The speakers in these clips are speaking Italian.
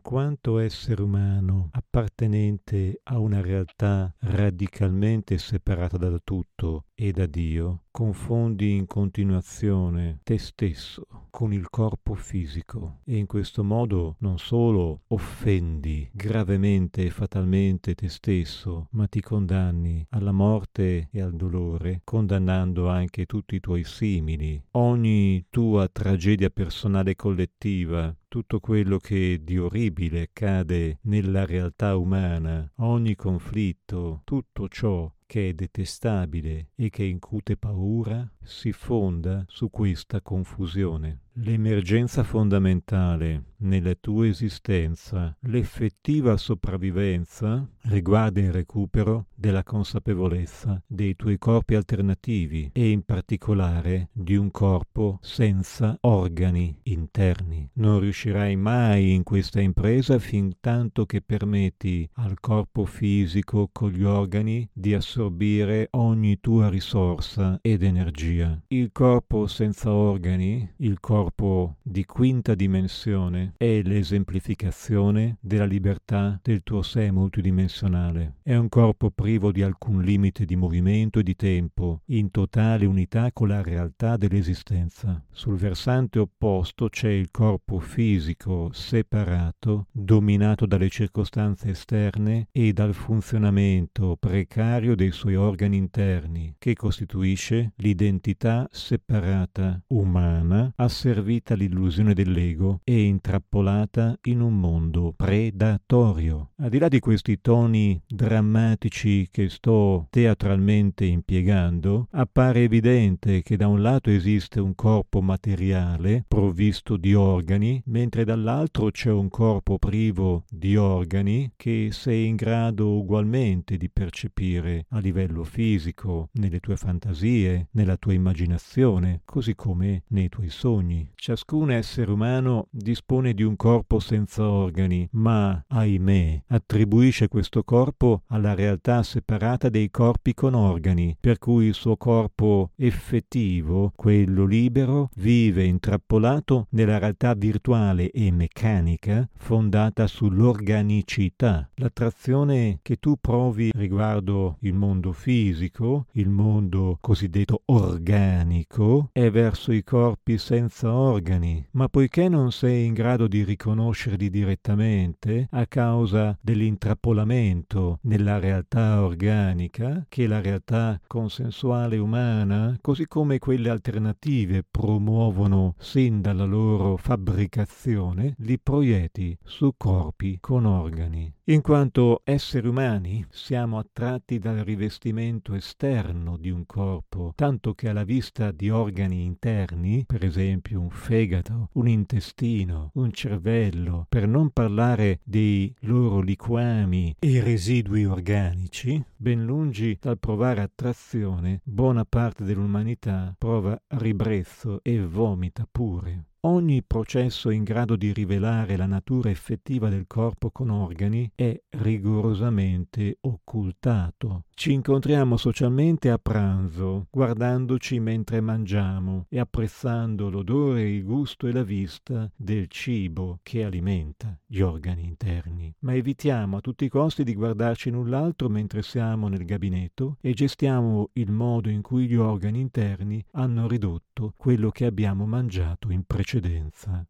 quanto essere umano appartenente a una realtà radicalmente separata da tutto e da Dio, confondi in continuazione te stesso con il corpo fisico e in questo modo non solo offendi gravemente e fatalmente te stesso, ma ti condanni alla morte e al dolore, condannando anche tutti i tuoi simili. Ogni tua tragedia personale collettiva tutto quello che di orribile accade nella realtà umana, ogni conflitto, tutto ciò che è detestabile e che incute paura, si fonda su questa confusione. L'emergenza fondamentale nella tua esistenza, l'effettiva sopravvivenza, riguarda il recupero della consapevolezza dei tuoi corpi alternativi e in particolare di un corpo senza organi interni. Non riuscirai mai in questa impresa fin tanto che permetti al corpo fisico con gli organi di assorbire ogni tua risorsa ed energia. Il corpo senza organi, il corpo corpo di quinta dimensione è l'esemplificazione della libertà del tuo sé multidimensionale. È un corpo privo di alcun limite di movimento e di tempo, in totale unità con la realtà dell'esistenza. Sul versante opposto c'è il corpo fisico separato, dominato dalle circostanze esterne e dal funzionamento precario dei suoi organi interni, che costituisce l'identità separata umana asservita servita l'illusione dell'ego e intrappolata in un mondo predatorio. Al di là di questi toni drammatici che sto teatralmente impiegando, appare evidente che da un lato esiste un corpo materiale provvisto di organi, mentre dall'altro c'è un corpo privo di organi che sei in grado ugualmente di percepire a livello fisico, nelle tue fantasie, nella tua immaginazione, così come nei tuoi sogni. Ciascun essere umano dispone di un corpo senza organi, ma, ahimè, attribuisce questo corpo alla realtà separata dei corpi con organi, per cui il suo corpo effettivo, quello libero, vive intrappolato nella realtà virtuale e meccanica fondata sull'organicità. L'attrazione che tu provi riguardo il mondo fisico, il mondo cosiddetto organico, è verso i corpi senza organi, ma poiché non sei in grado di riconoscerli direttamente a causa dell'intrappolamento nella realtà organica, che la realtà consensuale umana, così come quelle alternative promuovono sin dalla loro fabbricazione, li proietti su corpi con organi. In quanto esseri umani siamo attratti dal rivestimento esterno di un corpo, tanto che alla vista di organi interni, per esempio un fegato, un intestino, un cervello, per non parlare dei loro liquami e residui organici, ben lungi dal provare attrazione, buona parte dell'umanità prova ribrezzo e vomita pure. Ogni processo in grado di rivelare la natura effettiva del corpo con organi è rigorosamente occultato. Ci incontriamo socialmente a pranzo, guardandoci mentre mangiamo e apprezzando l'odore, il gusto e la vista del cibo che alimenta gli organi interni. Ma evitiamo a tutti i costi di guardarci null'altro mentre siamo nel gabinetto e gestiamo il modo in cui gli organi interni hanno ridotto quello che abbiamo mangiato in precedenza.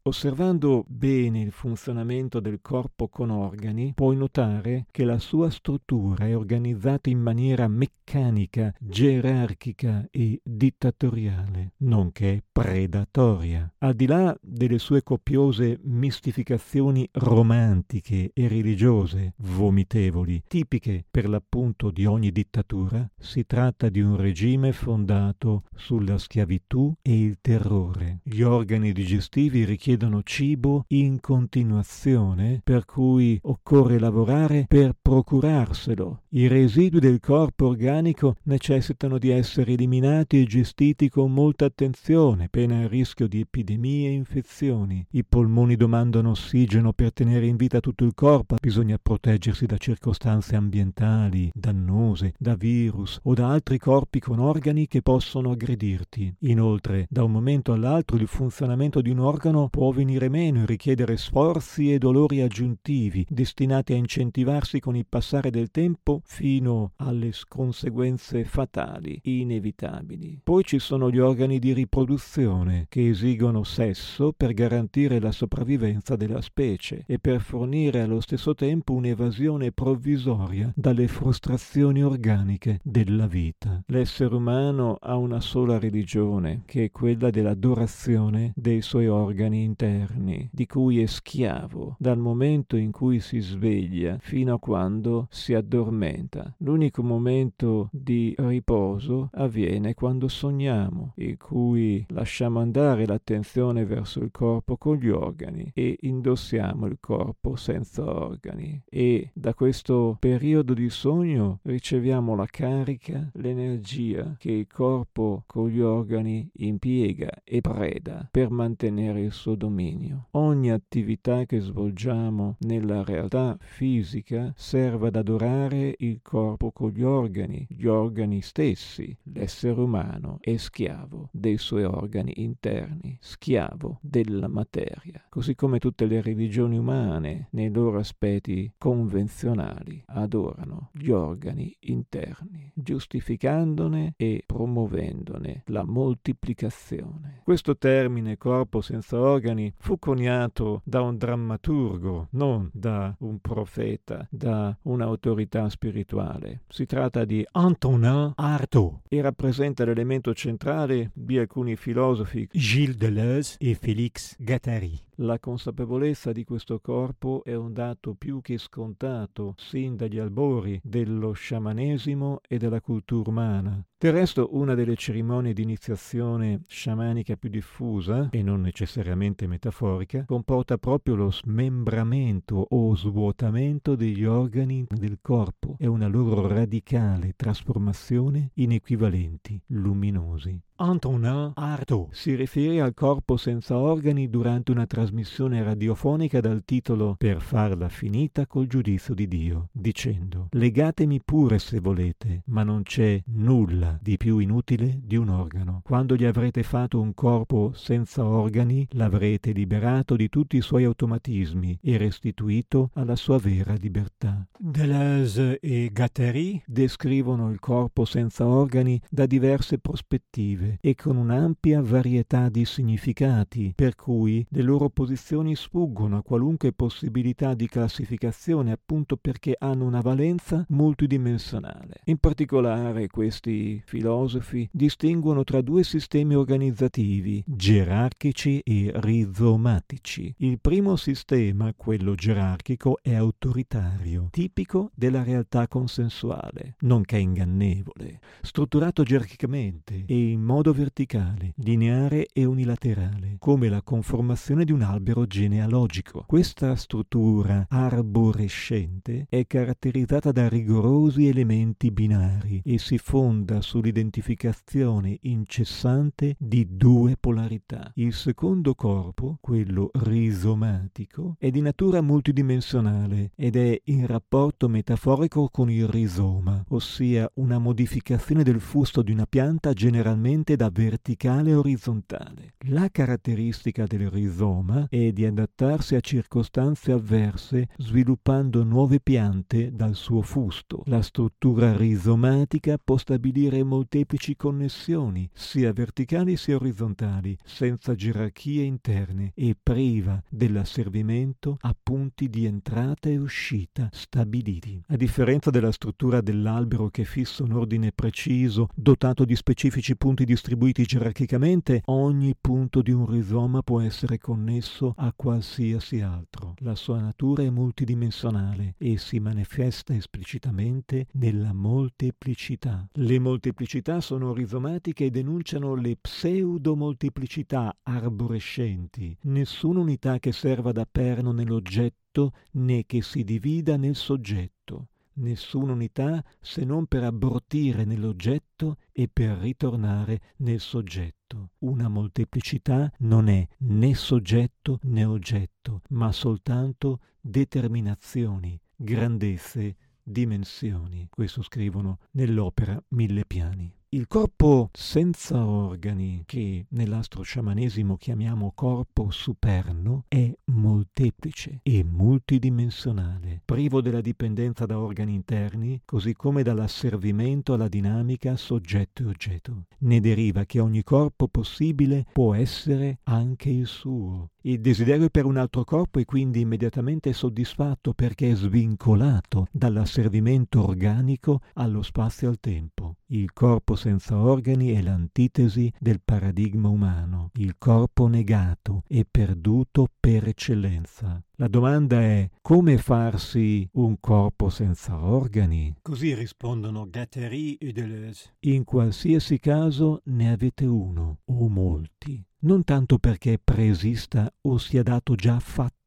Osservando bene il funzionamento del corpo con organi, puoi notare che la sua struttura è organizzata in maniera meccanica, gerarchica e dittatoriale, nonché predatoria. Al di là delle sue copiose mistificazioni romantiche e religiose, vomitevoli, tipiche per l'appunto di ogni dittatura, si tratta di un regime fondato sulla schiavitù e il terrore. Gli organi digestivi richiedono cibo in continuazione, per cui occorre lavorare per procurarselo. I residui del corpo organico necessitano di essere eliminati e gestiti con molta attenzione, pena il rischio di epidemie e infezioni. I polmoni domandano ossigeno per tenere in vita tutto il corpo, bisogna proteggersi da circostanze ambientali dannose, da virus o da altri corpi con organi che possono aggredirti. Inoltre, da un momento all'altro il funzionamento funzionamento di un organo può venire meno e richiedere sforzi e dolori aggiuntivi, destinati a incentivarsi con il passare del tempo fino alle conseguenze fatali, inevitabili. Poi ci sono gli organi di riproduzione, che esigono sesso per garantire la sopravvivenza della specie e per fornire allo stesso tempo un'evasione provvisoria dalle frustrazioni organiche della vita. L'essere umano ha una sola religione, che è quella dell'adorazione dei suoi organi interni, di cui è schiavo dal momento in cui si sveglia fino a quando si addormenta. L'unico momento di riposo avviene quando sogniamo, in cui lasciamo andare l'attenzione verso il corpo con gli organi e indossiamo il corpo senza organi e da questo periodo di sogno riceviamo la carica, l'energia che il corpo con gli organi impiega e preda per mantenere il suo dominio. Ogni attività che svolgiamo nella realtà fisica serve ad adorare il corpo con gli organi, gli organi stessi. L'essere umano è schiavo dei suoi organi interni, schiavo della materia, così come tutte le religioni umane nei loro aspetti convenzionali adorano gli organi interni, giustificandone e promuovendone la moltiplicazione. Questo termine corpo senza organi fu coniato da un drammaturgo, non da un profeta, da un'autorità spirituale. Si tratta di Antonin Artaud e rappresenta l'elemento centrale di alcuni filosofi Gilles Deleuze e Félix Gattari. La consapevolezza di questo corpo è un dato più che scontato sin dagli albori dello sciamanesimo e della cultura umana. Del resto, una delle cerimonie di iniziazione sciamanica più diffusa, e non necessariamente metaforica, comporta proprio lo smembramento o svuotamento degli organi del corpo e una loro radicale trasformazione in equivalenti luminosi. Antonin Artaud si riferì al corpo senza organi durante una trasmissione radiofonica dal titolo Per farla finita col giudizio di Dio, dicendo Legatemi pure se volete, ma non c'è nulla di più inutile di un organo. Quando gli avrete fatto un corpo senza organi, l'avrete liberato di tutti i suoi automatismi e restituito alla sua vera libertà. Deleuze e Gattari descrivono il corpo senza organi da diverse prospettive e con un'ampia varietà di significati, per cui le loro posizioni sfuggono a qualunque possibilità di classificazione appunto perché hanno una valenza multidimensionale. In particolare questi filosofi distinguono tra due sistemi organizzativi, gerarchici e rizomatici. Il primo sistema, quello gerarchico, è autoritario, tipico della realtà consensuale, nonché ingannevole, strutturato gerarchicamente e in modo modo verticale, lineare e unilaterale, come la conformazione di un albero genealogico. Questa struttura arborescente è caratterizzata da rigorosi elementi binari e si fonda sull'identificazione incessante di due polarità. Il secondo corpo, quello rizomatico, è di natura multidimensionale ed è in rapporto metaforico con il rizoma, ossia una modificazione del fusto di una pianta generalmente da verticale a orizzontale. La caratteristica del rizoma è di adattarsi a circostanze avverse sviluppando nuove piante dal suo fusto. La struttura rizomatica può stabilire molteplici connessioni, sia verticali sia orizzontali, senza gerarchie interne e priva dell'asservimento a punti di entrata e uscita stabiliti. A differenza della struttura dell'albero che fissa un ordine preciso, dotato di specifici punti di distribuiti gerarchicamente, ogni punto di un rizoma può essere connesso a qualsiasi altro. La sua natura è multidimensionale e si manifesta esplicitamente nella molteplicità. Le molteplicità sono rizomatiche e denunciano le pseudomolteplicità arborescenti. Nessuna unità che serva da perno nell'oggetto né che si divida nel soggetto nessuna unità se non per abbrutire nell'oggetto e per ritornare nel soggetto. Una molteplicità non è né soggetto né oggetto, ma soltanto determinazioni, grandezze, dimensioni. Questo scrivono nell'opera Mille Piani. Il corpo senza organi, che nell'astrosciamanesimo chiamiamo corpo superno, è molteplice e multidimensionale, privo della dipendenza da organi interni, così come dall'asservimento alla dinamica soggetto e oggetto. Ne deriva che ogni corpo possibile può essere anche il suo. Il desiderio per un altro corpo è quindi immediatamente soddisfatto perché è svincolato dall'asservimento organico allo spazio e al tempo. Il corpo senza organi è l'antitesi del paradigma umano, il corpo negato e perduto per eccellenza. La domanda è come farsi un corpo senza organi? Così rispondono Guattari e Deleuze. In qualsiasi caso ne avete uno o molti non tanto perché preesista o sia dato già fatto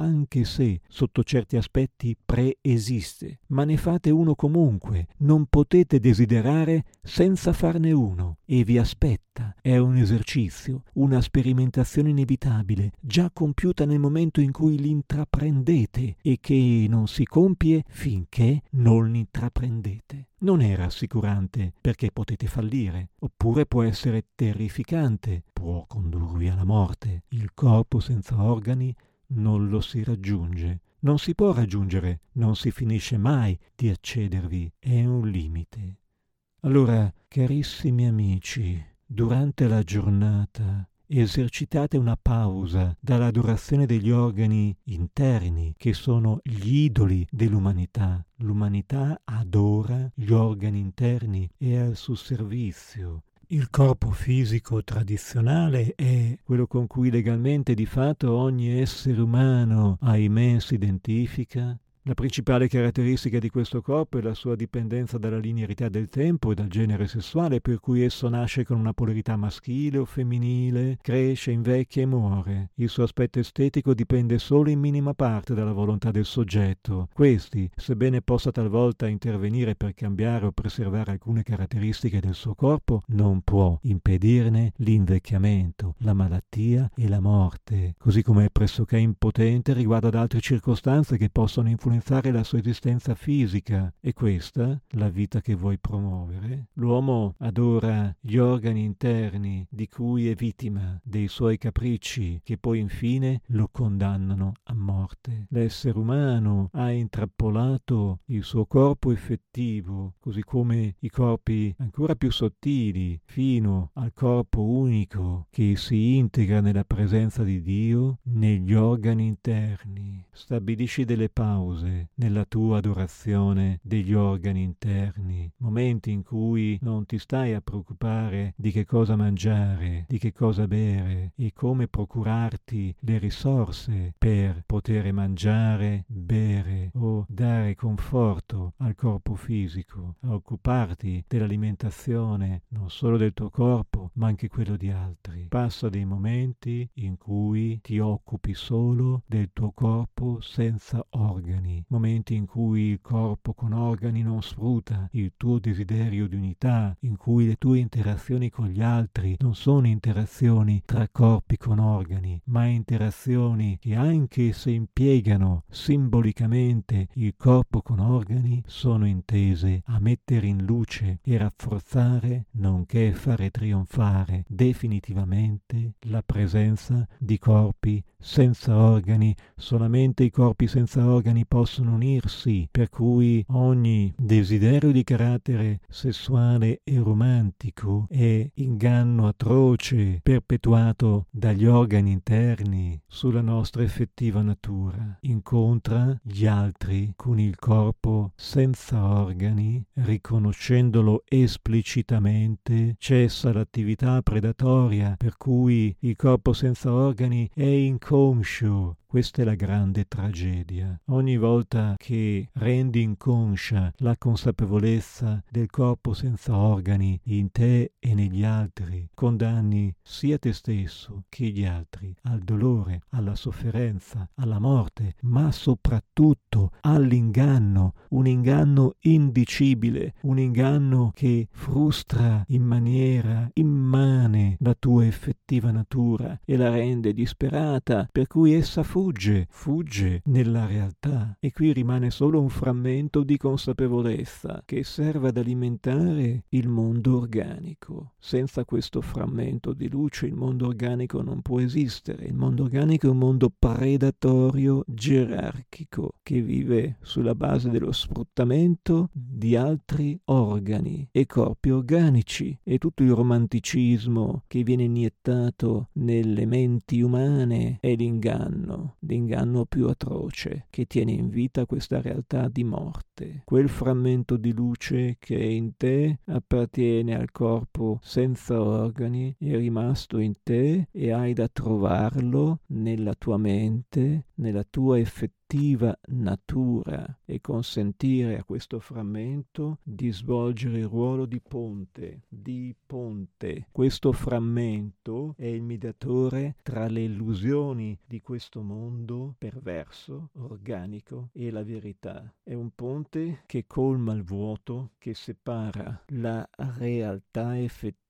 anche se sotto certi aspetti preesiste, ma ne fate uno comunque, non potete desiderare senza farne uno, e vi aspetta. È un esercizio, una sperimentazione inevitabile, già compiuta nel momento in cui l'intraprendete e che non si compie finché non l'intraprendete. Non è rassicurante perché potete fallire, oppure può essere terrificante, può condurvi alla morte. Il corpo senza organi non lo si raggiunge. Non si può raggiungere, non si finisce mai di accedervi, è un limite. Allora, carissimi amici, durante la giornata esercitate una pausa dall'adorazione degli organi interni che sono gli idoli dell'umanità. L'umanità adora gli organi interni e al suo servizio. Il corpo fisico tradizionale è quello con cui legalmente di fatto ogni essere umano, ahimè, si identifica, la principale caratteristica di questo corpo è la sua dipendenza dalla linearità del tempo e dal genere sessuale, per cui esso nasce con una polarità maschile o femminile, cresce, invecchia e muore. Il suo aspetto estetico dipende solo in minima parte dalla volontà del soggetto. Questi, sebbene possa talvolta intervenire per cambiare o preservare alcune caratteristiche del suo corpo, non può impedirne l'invecchiamento, la malattia e la morte, così come è pressoché impotente riguardo ad altre circostanze che possono influenzare influenzare la sua esistenza fisica. E questa, la vita che vuoi promuovere? L'uomo adora gli organi interni di cui è vittima, dei suoi capricci, che poi infine lo condannano a morte. L'essere umano ha intrappolato il suo corpo effettivo, così come i corpi ancora più sottili, fino al corpo unico che si integra nella presenza di Dio negli organi interni. Stabilisci delle pause pause nella tua adorazione degli organi interni, momenti in cui non ti stai a preoccupare di che cosa mangiare, di che cosa bere e come procurarti le risorse per poter mangiare, bere o dare conforto al corpo fisico, a occuparti dell'alimentazione non solo del tuo corpo ma anche quello di altri. Passa dei momenti in cui ti occupi solo del tuo corpo senza organi momenti in cui il corpo con organi non sfrutta il tuo desiderio di unità, in cui le tue interazioni con gli altri non sono interazioni tra corpi con organi, ma interazioni che anche se impiegano simbolicamente il corpo con organi, sono intese a mettere in luce e rafforzare, nonché fare trionfare definitivamente la presenza di corpi senza organi, solamente i corpi senza organi possono unirsi, per cui ogni desiderio di carattere sessuale e romantico è inganno atroce perpetuato dagli organi interni sulla nostra effettiva natura. Incontra gli altri con il corpo senza organi, riconoscendolo esplicitamente, cessa l'attività predatoria per cui il corpo senza organi è in Home shoe. Questa è la grande tragedia. Ogni volta che rendi inconscia la consapevolezza del corpo senza organi in te e negli altri, condanni sia te stesso che gli altri al dolore, alla sofferenza, alla morte, ma soprattutto all'inganno, un inganno indicibile, un inganno che frustra in maniera immane la tua effettiva natura e la rende disperata, per cui essa fu fugge, fugge nella realtà e qui rimane solo un frammento di consapevolezza che serve ad alimentare il mondo organico. Senza questo frammento di luce il mondo organico non può esistere. Il mondo organico è un mondo predatorio gerarchico che vive sulla base dello sfruttamento di altri organi e corpi organici e tutto il romanticismo che viene iniettato nelle menti umane è l'inganno, l'inganno più atroce che tiene in vita questa realtà di morte. Quel frammento di luce che è in te appartiene al corpo senza organi, è rimasto in te e hai da trovarlo nella tua mente, nella tua effettiva effettiva natura e consentire a questo frammento di svolgere il ruolo di ponte, di ponte. Questo frammento è il mediatore tra le illusioni di questo mondo perverso, organico e la verità. È un ponte che colma il vuoto, che separa la realtà effettiva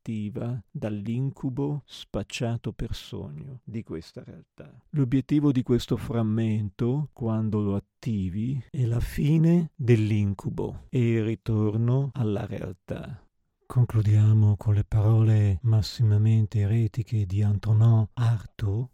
dall'incubo spacciato per sogno di questa realtà. L'obiettivo di questo frammento, quando lo attivi, è la fine dell'incubo e il ritorno alla realtà. Concludiamo con le parole massimamente eretiche di Antonin Artaud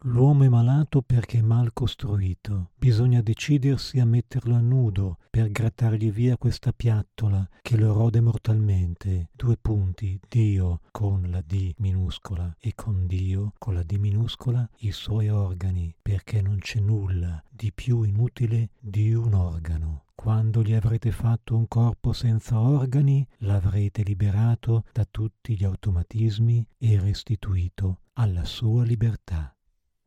L'uomo è malato perché è mal costruito. Bisogna decidersi a metterlo a nudo per grattargli via questa piattola che lo rode mortalmente. Due punti, Dio con la D minuscola e con Dio con la D minuscola i suoi organi, perché non c'è nulla di più inutile di un organo. Quando gli avrete fatto un corpo senza organi, l'avrete liberato da tutti gli automatismi e restituito alla sua libertà.